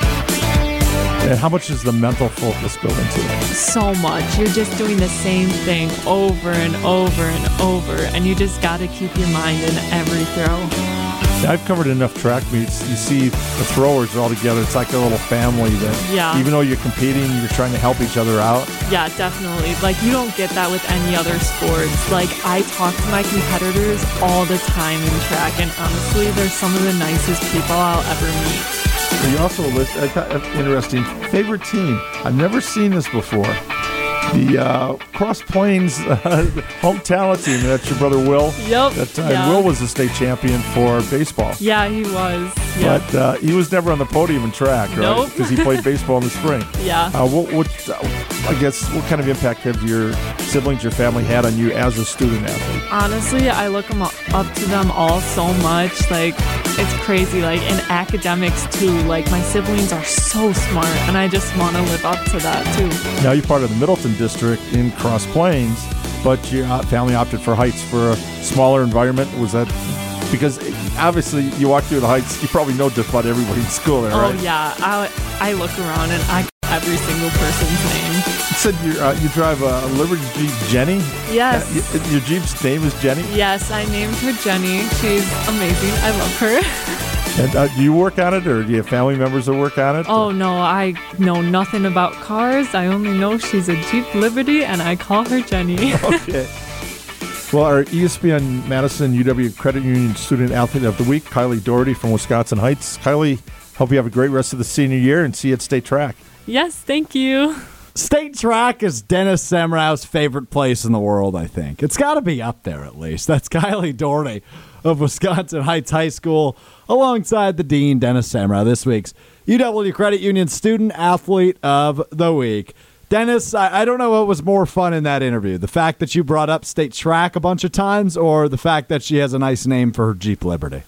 [SPEAKER 3] And how much does the mental focus go into it?
[SPEAKER 8] So much. You're just doing the same thing over and over and over, and you just got to keep your mind in every throw.
[SPEAKER 3] I've covered enough track meets. You see the throwers are all together. It's like a little family that,
[SPEAKER 8] Yeah.
[SPEAKER 3] even though you're competing, you're trying to help each other out.
[SPEAKER 8] Yeah, definitely. Like you don't get that with any other sports. Like I talk to my competitors all the time in track, and honestly, they're some of the nicest people I'll ever meet.
[SPEAKER 3] You also list uh, interesting favorite team. I've never seen this before. The uh, Cross Plains uh, home talent team. That's your brother Will.
[SPEAKER 8] Yep.
[SPEAKER 3] That time,
[SPEAKER 8] yeah.
[SPEAKER 3] Will was the state champion for baseball.
[SPEAKER 8] Yeah, he was. Yeah.
[SPEAKER 3] But uh, he was never on the podium in track, right?
[SPEAKER 8] Nope.
[SPEAKER 3] Because he played baseball in the spring.
[SPEAKER 8] yeah.
[SPEAKER 3] Uh, what, what, uh, I guess, what kind of impact have your siblings, your family had on you as a student athlete?
[SPEAKER 8] Honestly, I look up to them all so much. Like, it's crazy. Like, in academics, too. Like, my siblings are so smart, and I just want to live up to that, too.
[SPEAKER 3] Now you're part of the Middleton district in Cross Plains, but your uh, family opted for Heights for a smaller environment. Was that because obviously you walk through the Heights, you probably know just about everybody in school there,
[SPEAKER 8] Oh, yeah. I, I look around, and I every single person's name.
[SPEAKER 3] You said you uh, you drive a Liberty Jeep Jenny.
[SPEAKER 8] Yes.
[SPEAKER 3] Uh, y- your Jeep's name is Jenny.
[SPEAKER 8] Yes, I named her Jenny. She's amazing. I love her.
[SPEAKER 3] And uh, do you work on it, or do you have family members that work on it?
[SPEAKER 8] Oh no, I know nothing about cars. I only know she's a Jeep Liberty and I call her Jenny.
[SPEAKER 3] okay. Well, our ESPN Madison UW Credit Union Student Athlete of the Week, Kylie Doherty from Wisconsin Heights. Kylie, hope you have a great rest of the senior year and see you at state track.
[SPEAKER 8] yes, thank you.
[SPEAKER 4] State track is Dennis Semrau's favorite place in the world, I think. It's got to be up there at least. That's Kylie Doherty of Wisconsin Heights High School alongside the Dean, Dennis Semrau, this week's UW Credit Union Student Athlete of the Week. Dennis, I, I don't know what was more fun in that interview the fact that you brought up state track a bunch of times or the fact that she has a nice name for her Jeep Liberty.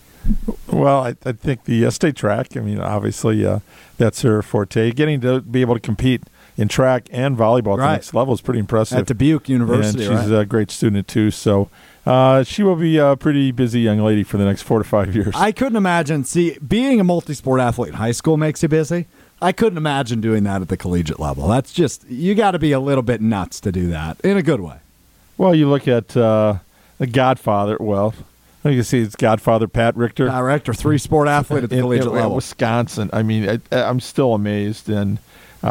[SPEAKER 3] Well, I, I think the uh, state track, I mean, obviously uh, that's her forte. Getting to be able to compete in track and volleyball at
[SPEAKER 4] Right.
[SPEAKER 3] the next level is pretty impressive.
[SPEAKER 4] At Dubuque University,
[SPEAKER 3] and she's
[SPEAKER 4] right?
[SPEAKER 3] a great student, too. So uh, she will be a pretty busy young lady for the next four to five years.
[SPEAKER 4] I couldn't imagine. See, being a multi-sport athlete in high school makes you busy. I couldn't imagine doing that at the collegiate level. That's just you got to be a little bit nuts to do that in a good way.
[SPEAKER 3] Well, you look at uh, the Godfather. Well, you can see it's Godfather Pat Richter.
[SPEAKER 4] Director, three-sport athlete at the collegiate
[SPEAKER 3] in-
[SPEAKER 4] level.
[SPEAKER 3] Wisconsin. I mean, I, I'm still amazed. And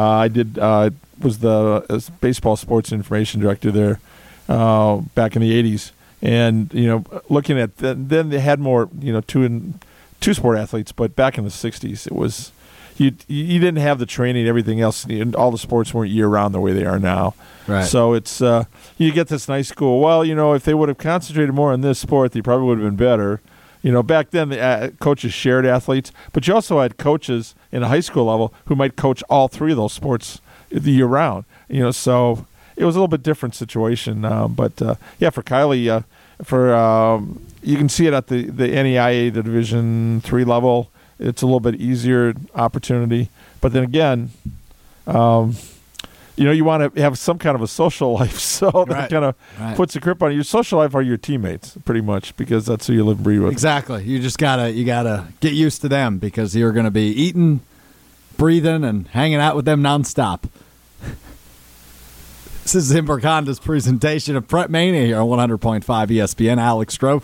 [SPEAKER 3] I did uh, was the uh, baseball sports information director there uh, back in the '80s, and you know, looking at the, then they had more you know two and two sport athletes, but back in the '60s, it was. You, you didn't have the training everything else. and All the sports weren't year round the way they are now.
[SPEAKER 4] Right.
[SPEAKER 3] So it's uh, you get this nice school. Well, you know, if they would have concentrated more on this sport, they probably would have been better. You know, back then the uh, coaches shared athletes, but you also had coaches in a high school level who might coach all three of those sports the year round. You know, so it was a little bit different situation. Uh, but uh, yeah, for Kylie, uh, for um, you can see it at the the NEIA, the Division three level. It's a little bit easier opportunity, but then again, um, you know, you want to have some kind of a social life, so that
[SPEAKER 4] Right.
[SPEAKER 3] kind of
[SPEAKER 4] Right.
[SPEAKER 3] puts a grip on it. Your social life are your teammates, pretty much, because that's who you live and breathe with.
[SPEAKER 4] Exactly. You just gotta you gotta get used to them because you're going to be eating breathing and hanging out with them nonstop. this is Zimbrick presentation of Prep Mania here on 100.5 ESPN. Alex Strouf.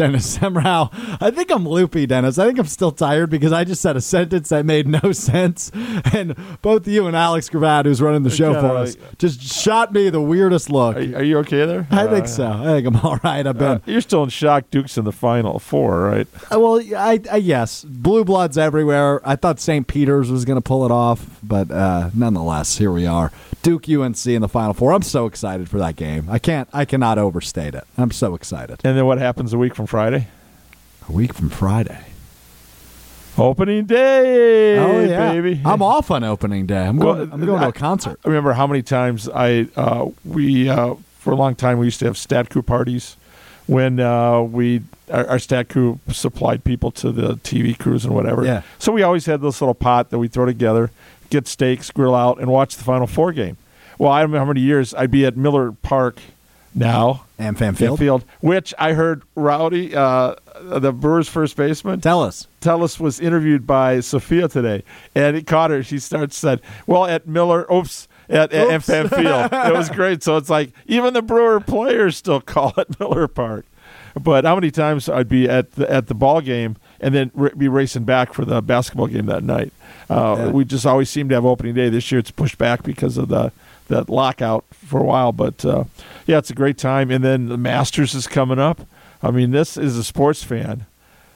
[SPEAKER 4] Dennis Semrau. I think I'm loopy, Dennis. I think I'm still tired because I just said a sentence that made no sense. And both you and Alex Gravatt, who's running the show
[SPEAKER 3] Yeah,
[SPEAKER 4] for us, just shot me the weirdest look.
[SPEAKER 3] Are, are you okay there?
[SPEAKER 4] I think
[SPEAKER 3] Uh,
[SPEAKER 4] so. I think I'm all right. I've been.
[SPEAKER 3] uh, you're still in shock. Duke's in the final four, right?
[SPEAKER 4] Uh, Well, I, I yes, blue bloods everywhere. I thought St. Peter's was going to pull it off, but uh, nonetheless, here we are. Duke UNC in the Final Four. I'm so excited for that game. I can't. I cannot overstate it. I'm so excited.
[SPEAKER 3] And then what happens a week from Friday?
[SPEAKER 4] A week from Friday.
[SPEAKER 3] Opening day,
[SPEAKER 4] oh yeah,
[SPEAKER 3] baby.
[SPEAKER 4] I'm off on opening day. I'm
[SPEAKER 3] Well,
[SPEAKER 4] going. I'm going to a concert.
[SPEAKER 3] I remember how many times I uh, we uh, for a long time we used to have stat crew parties when uh, we our, our stat crew supplied people to the TV crews and whatever.
[SPEAKER 4] Yeah.
[SPEAKER 3] So we always had this little pot that we throw together, get steaks, grill out, and watch the Final Four game. Well, I don't know how many years I'd be at Miller Park now.
[SPEAKER 4] And Fan Field.
[SPEAKER 3] Field, which I heard Rowdy, uh, the Brewers' first baseman, Tellez.
[SPEAKER 4] Tell us
[SPEAKER 3] was interviewed by Sophia today, and he caught her. She starts said, "Well, at Miller, oops." At, at, at Fan Field. It was great. So it's like even the Brewer players still call it Miller Park. But how many times I'd be at the at the ball game and then r- be racing back for the basketball game that night. Uh,
[SPEAKER 4] Yeah.
[SPEAKER 3] We just always seem to have opening day. This year it's pushed back because of the that lockout for a while. But uh, yeah, it's a great time. And then the Masters is coming up. I mean, this is a sports fan.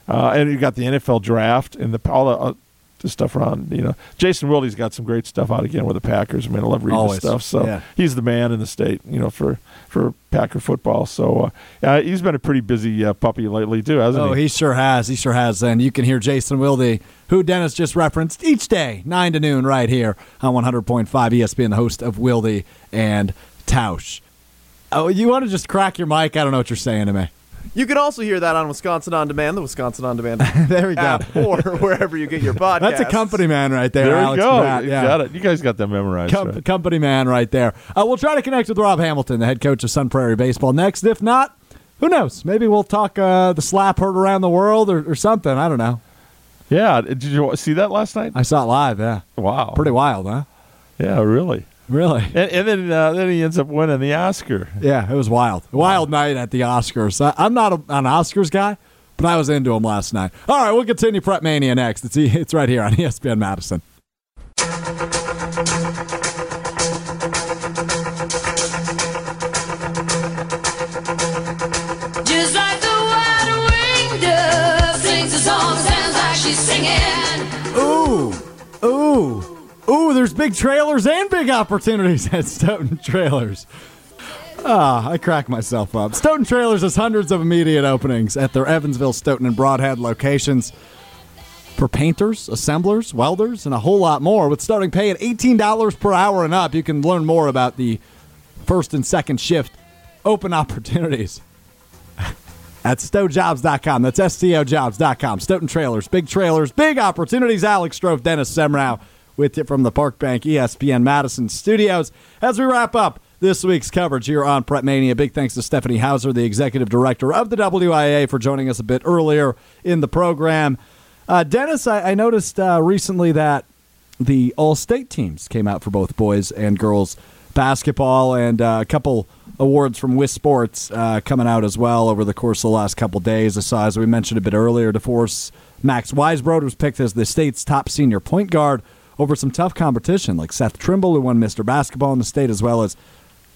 [SPEAKER 3] Uh, and you got the NFL draft and the all the, uh, the stuff around. You know, Jason Wilde's got some great stuff out again with the Packers. I mean, I love reading
[SPEAKER 4] Always.
[SPEAKER 3] stuff. So
[SPEAKER 4] Yeah.
[SPEAKER 3] he's the man in the state. You know, for for Packer football. So uh, uh, he's been a pretty busy uh, puppy lately too, hasn't
[SPEAKER 4] Oh,
[SPEAKER 3] he?
[SPEAKER 4] Oh, he sure has. He sure has. And you can hear Jason Wilde, who Dennis just referenced, each day, 9 to noon, right here on 100.5 ESPN, the host of Wilde and Tausch. Oh, you want to just crack your mic? I don't know what you're saying to me.
[SPEAKER 5] You can also hear that on Wisconsin On Demand, the Wisconsin On Demand
[SPEAKER 4] there we go.
[SPEAKER 5] app, or wherever you get your podcast.
[SPEAKER 4] That's a company man right there.
[SPEAKER 3] there
[SPEAKER 4] Alex
[SPEAKER 3] you go.
[SPEAKER 4] Pratt,
[SPEAKER 3] You
[SPEAKER 4] yeah.
[SPEAKER 3] got it. You guys got that memorized.
[SPEAKER 4] Com-
[SPEAKER 3] right?
[SPEAKER 4] Company man right there. Uh, we'll try to connect with Rob Hamilton, the head coach of Sun Prairie Baseball, next. If not, who knows? Maybe we'll talk uh, the slap heard around the world or, or something. I don't know.
[SPEAKER 3] Yeah. Did you see that last night?
[SPEAKER 4] I saw it live. Yeah,
[SPEAKER 3] Wow.
[SPEAKER 4] pretty wild, huh?
[SPEAKER 3] Yeah, really.
[SPEAKER 4] Really?
[SPEAKER 3] And, and then uh, then he ends up winning the Oscar.
[SPEAKER 4] Yeah, it was wild. Wild night at the Oscars. I, I'm not a, an Oscars guy, but I was into him last night. All right, we'll continue Prep Mania next. It's, it's right here on ESPN Madison.
[SPEAKER 9] Just like the wide-winged sings a song, sounds like she's singing.
[SPEAKER 4] Ooh, ooh, ooh, there's big trailers and big opportunities at Stoughton Trailers. Ah, I crack myself up. Stoughton Trailers has hundreds of immediate openings at their Evansville, Stoughton, and Brodhead locations for painters, assemblers, welders, and a whole lot more. With starting pay at $18 per hour and up, you can learn more about the first and second shift open opportunities at stojobs.com. That's STOjobs.com. Stoughton Trailers, big trailers, big opportunities. Alex Strouf, Dennis Semrau with you from the Park Bank ESPN Madison studios. As we wrap up this week's coverage here on Prep Mania, big thanks to Stephanie Hauser, the executive director of the WIA, for joining us a bit earlier in the program. Uh, Dennis, I, I noticed uh, recently that the all state teams came out for both boys and girls basketball and uh, a couple awards from WIS Sports uh, coming out as well over the course of the last couple days. I saw, as we mentioned a bit earlier, DeForest Max Weisbrod was picked as the state's top senior point guard over some tough competition like Seth Trimble, who won Mr. Basketball in the state, as well as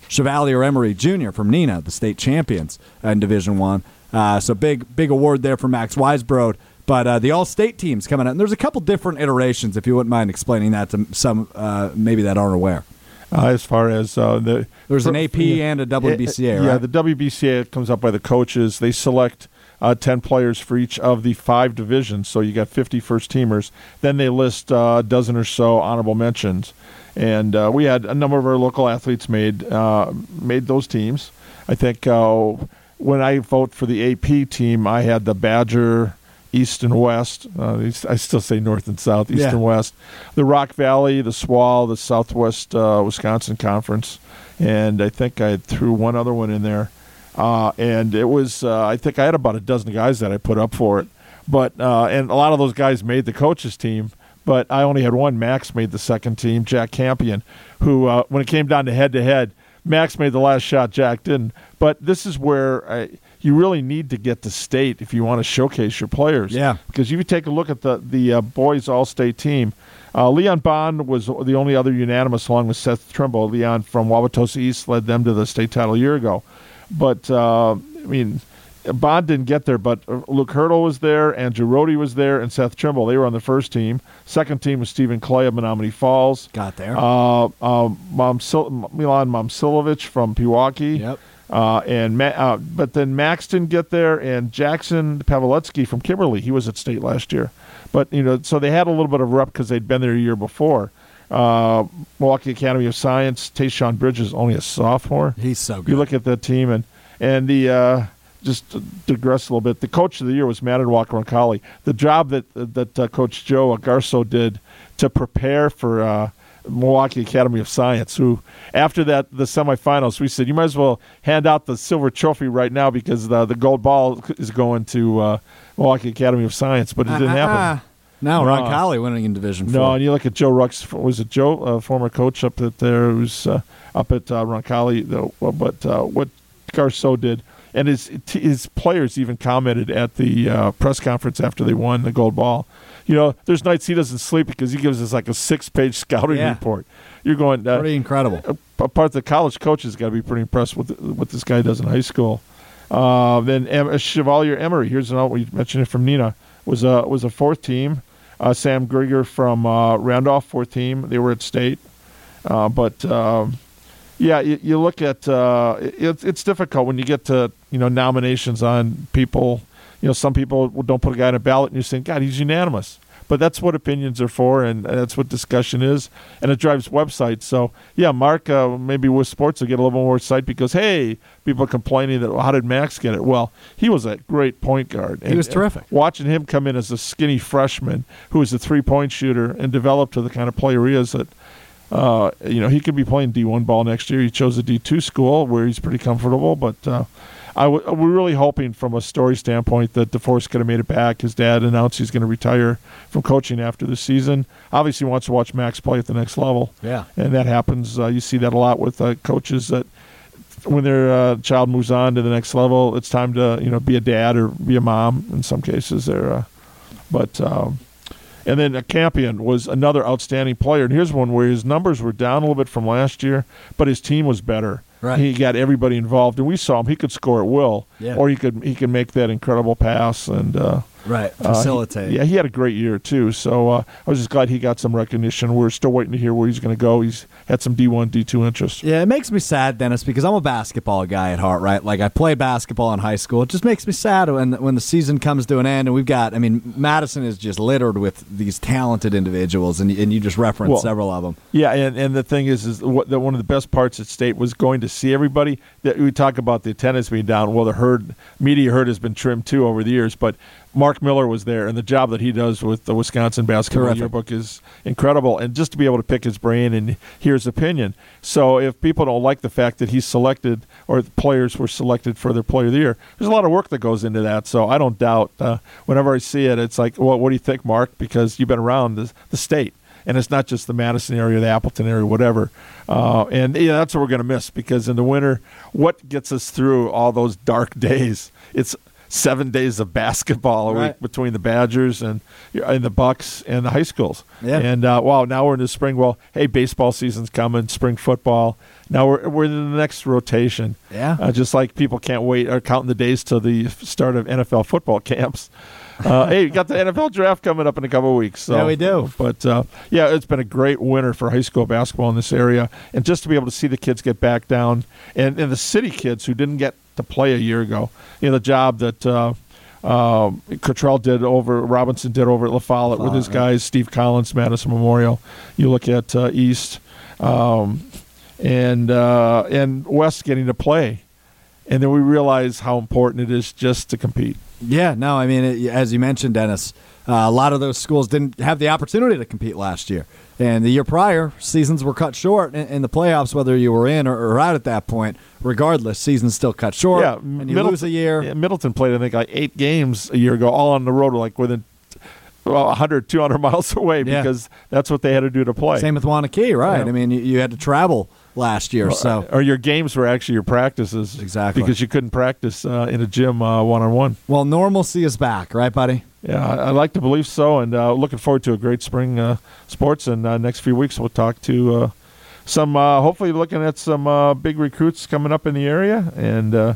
[SPEAKER 4] Chevalier Emery Jr. from Neenah, the state champions in Division One. Uh, so big, big award there for Max Weisbrod. But uh, the all-state teams coming out, and there's a couple different iterations. If you wouldn't mind explaining that to some uh, maybe that aren't aware.
[SPEAKER 3] Uh, as far as uh, the
[SPEAKER 4] There's an AP
[SPEAKER 3] yeah.
[SPEAKER 4] and a WBCA,
[SPEAKER 3] Yeah,
[SPEAKER 4] right?
[SPEAKER 3] Yeah, the WBCA comes up by the coaches. They select uh, 10 players for each of the five divisions. So you got 50 first teamers. Then they list uh, a dozen or so honorable mentions. And uh, we had a number of our local athletes made uh, made those teams. I think uh, when I vote for the AP team, I had the Badger, East and West. Uh, I still say North and South, East
[SPEAKER 4] Yeah.
[SPEAKER 3] and West. The Rock Valley, the Swall, the Southwest uh, Wisconsin Conference, and I think I threw one other one in there. Uh, and it was, uh, I think I had about a dozen guys that I put up for it. But uh, and a lot of those guys made the coaches team. but I only had one. Max made the second team, Jack Campion, who, uh, when it came down to head to head, Max made the last shot, Jack didn't. But this is where I, you really need to get to state if you want to showcase your players.
[SPEAKER 4] Yeah.
[SPEAKER 3] Because you take a look at the, the uh, boys all state team. Uh, Leon Bond was the only other unanimous, along with Seth Trimble. Leon from Wauwatosa East led them to the state title a year ago. But, uh, I mean, Bond didn't get there, but uh, Luke Haertle was there, Andrew Rohde was there, and Seth Trimble. They were on the first team. Second team was Stephen Clay of Menomonee Falls.
[SPEAKER 4] Got there.
[SPEAKER 3] Uh, uh, Momsil- Milan Momcilovic from Pewaukee.
[SPEAKER 4] Yep.
[SPEAKER 3] Uh, and Ma- uh, but then Max didn't get there, and Jackson Pavletsky from Kimberly. He was at state last year, but you know, so they had a little bit of rep because they'd been there a year before. Uh, Milwaukee Academy of Science, Tayshawn Bridges, only a sophomore.
[SPEAKER 4] He's so good.
[SPEAKER 3] You look at that team, and and the uh, just to digress a little bit. The coach of the year was Manitowoc Roncalli. The job that that uh, Coach Joe Garceau did to prepare for uh, Milwaukee Academy of Science. Who after that the semifinals, we said you might as well hand out the silver trophy right now because the the gold ball is going to uh, Milwaukee Academy of Science, but it didn't happen.
[SPEAKER 4] Now
[SPEAKER 3] No.
[SPEAKER 4] Roncalli winning in Division Four.
[SPEAKER 3] No, and you look at Joe Rux. Was it Joe, uh, former coach up at there, who's uh, up at uh, Roncalli? Though, but uh, what Garceau did, and his his players even commented at the uh, press conference after they won the gold ball. You know, there's nights he doesn't sleep because he gives us like a six page scouting
[SPEAKER 4] Yeah.
[SPEAKER 3] report. You're going uh,
[SPEAKER 4] Pretty incredible.
[SPEAKER 3] a- a part the college coaches got to be pretty impressed with what this guy does in high school. Uh, then em- Chevalier Emery, here's an we mentioned it from Neenah was a was a fourth team. Uh, Sam Grieger from uh, Randolph, fourth team. They were at state, uh, but um, yeah, you, you look at uh, it, it's difficult when you get to you know nominations on people. You know, some people don't put a guy in a ballot, and you think, God, he's unanimous. But that's what opinions are for, and that's what discussion is, and it drives websites. So yeah, Mark, uh, maybe with sports will get a little more sight because hey, people are complaining that well, how did Max get it? Well, he was a great point guard.
[SPEAKER 4] He was terrific.
[SPEAKER 3] Watching him come in as a skinny freshman who was a three point shooter and develop to the kind of player he is that uh, you know, he could be playing D1 ball next year. He chose a D2 school where he's pretty comfortable, but uh, I w- we're really hoping from a story standpoint that DeForest could have made it back. His dad announced he's going to retire from coaching after the season. Obviously, he wants to watch Max play at the next level.
[SPEAKER 4] Yeah.
[SPEAKER 3] And that happens. Uh, you see that a lot with uh, coaches that when their uh, child moves on to the next level, it's time to you know be a dad or be a mom. In some cases, they're. Uh, but um, and then Campion was another outstanding player. And here's one where his numbers were down a little bit from last year, but his team was better.
[SPEAKER 4] Right.
[SPEAKER 3] He got everybody involved, and we saw him. He could score at will,
[SPEAKER 4] Yeah.
[SPEAKER 3] or he could he could make that incredible pass and uh,
[SPEAKER 4] Right.
[SPEAKER 3] uh, he-
[SPEAKER 4] Facilitate.
[SPEAKER 3] yeah, he had a great year too. So uh, I was just glad he got some recognition. We're still waiting to hear where he's going to go. He's had some D1, D2 interest.
[SPEAKER 4] Yeah, it makes me sad, Dennis, because I'm a basketball guy at heart, right? Like I played basketball in high school. It just makes me sad when when the season comes to an end and we've got. I mean, Madison is just littered with these talented individuals, and and you just referenced
[SPEAKER 3] Well,
[SPEAKER 4] several of them.
[SPEAKER 3] Yeah, and, and the thing is, is what, that one of the best parts at state was going to see everybody. That we talk about the attendance being down. Well, the herd media herd has been trimmed too over the years, but Mark Miller was there, and the job that he does with the Wisconsin Basketball
[SPEAKER 4] Terrific.
[SPEAKER 3] Yearbook is incredible. And just to be able to pick his brain and hear his opinion. So if people don't like the fact that he's selected or players were selected for their Player of the Year, there's a lot of work that goes into that. So I don't doubt. Uh, whenever I see it, it's like, well, what do you think, Mark? Because you've been around the, the state and it's not just the Madison area, the Appleton area, whatever. Uh, and yeah, that's what we're going to miss because in the winter, what gets us through all those dark days? It's seven days of basketball a
[SPEAKER 4] Right.
[SPEAKER 3] week between the Badgers and and the Bucks and the high schools.
[SPEAKER 4] Yeah.
[SPEAKER 3] And uh, wow, now we're in the spring. Well, hey, baseball season's coming, spring football. Now we're we're in the next rotation.
[SPEAKER 4] Yeah.
[SPEAKER 3] Uh, just like people can't wait or counting the days till the start of NFL football camps. Uh, hey, you got the NFL draft coming up in a couple of weeks. So.
[SPEAKER 4] Yeah, we do.
[SPEAKER 3] But uh, yeah, it's been a great winter for high school basketball in this area, and just to be able to see the kids get back down, and, and the city kids who didn't get to play a year ago, you know, the job that uh, um, Cottrell did over Robinson did over at La Follette with his guys, Steve Collins, Madison Memorial. You look at uh, East, um, and uh, and West getting to play, and then we realize how important it is just to compete.
[SPEAKER 4] Yeah, no, I mean, it, as you mentioned, Dennis, uh, a lot of those schools didn't have the opportunity to compete last year. And the year prior, seasons were cut short in, in the playoffs, whether you were in or, or out at that point. Regardless, seasons still cut short.
[SPEAKER 3] Yeah,
[SPEAKER 4] and you
[SPEAKER 3] Middleton-
[SPEAKER 4] lose a year.
[SPEAKER 3] yeah, Middleton played, I think, like eight games a year ago, all on the road, like within well, 100, 200 miles away
[SPEAKER 4] Yeah.
[SPEAKER 3] because that's what they had to do to play.
[SPEAKER 4] Same with Waunakee, right?
[SPEAKER 3] Yeah.
[SPEAKER 4] I mean, you, you had to travel last year, so
[SPEAKER 3] or your games were actually your practices.
[SPEAKER 4] Exactly.
[SPEAKER 3] Because you couldn't practice uh, in a gym one on one.
[SPEAKER 4] well, normalcy is back, right, buddy?
[SPEAKER 3] Yeah, I, I like to believe so, and uh, looking forward to a great spring uh, sports. And uh, next few weeks, we'll talk to uh, some, uh, hopefully, looking at some uh, big recruits coming up in the area. And uh,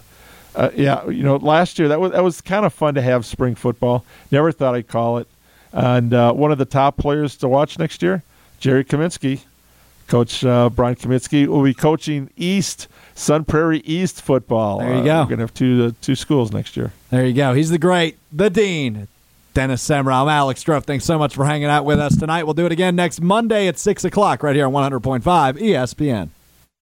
[SPEAKER 3] uh, yeah, you know, last year that was that was kind of fun to have spring football. Never thought I'd call it. And uh, one of the top players to watch next year, Jerry Kaminsky, Coach uh, Brian Kaminsky, will be coaching East Sun Prairie East football.
[SPEAKER 4] There you
[SPEAKER 3] Uh,
[SPEAKER 4] go.
[SPEAKER 3] We're gonna have two uh, two schools next year.
[SPEAKER 4] There you go. He's the great, the dean, Dennis Semrau. I'm Alex Strouf. Thanks so much for hanging out with us tonight. We'll do it again next Monday at 6 o'clock right here on 100.5 ESPN.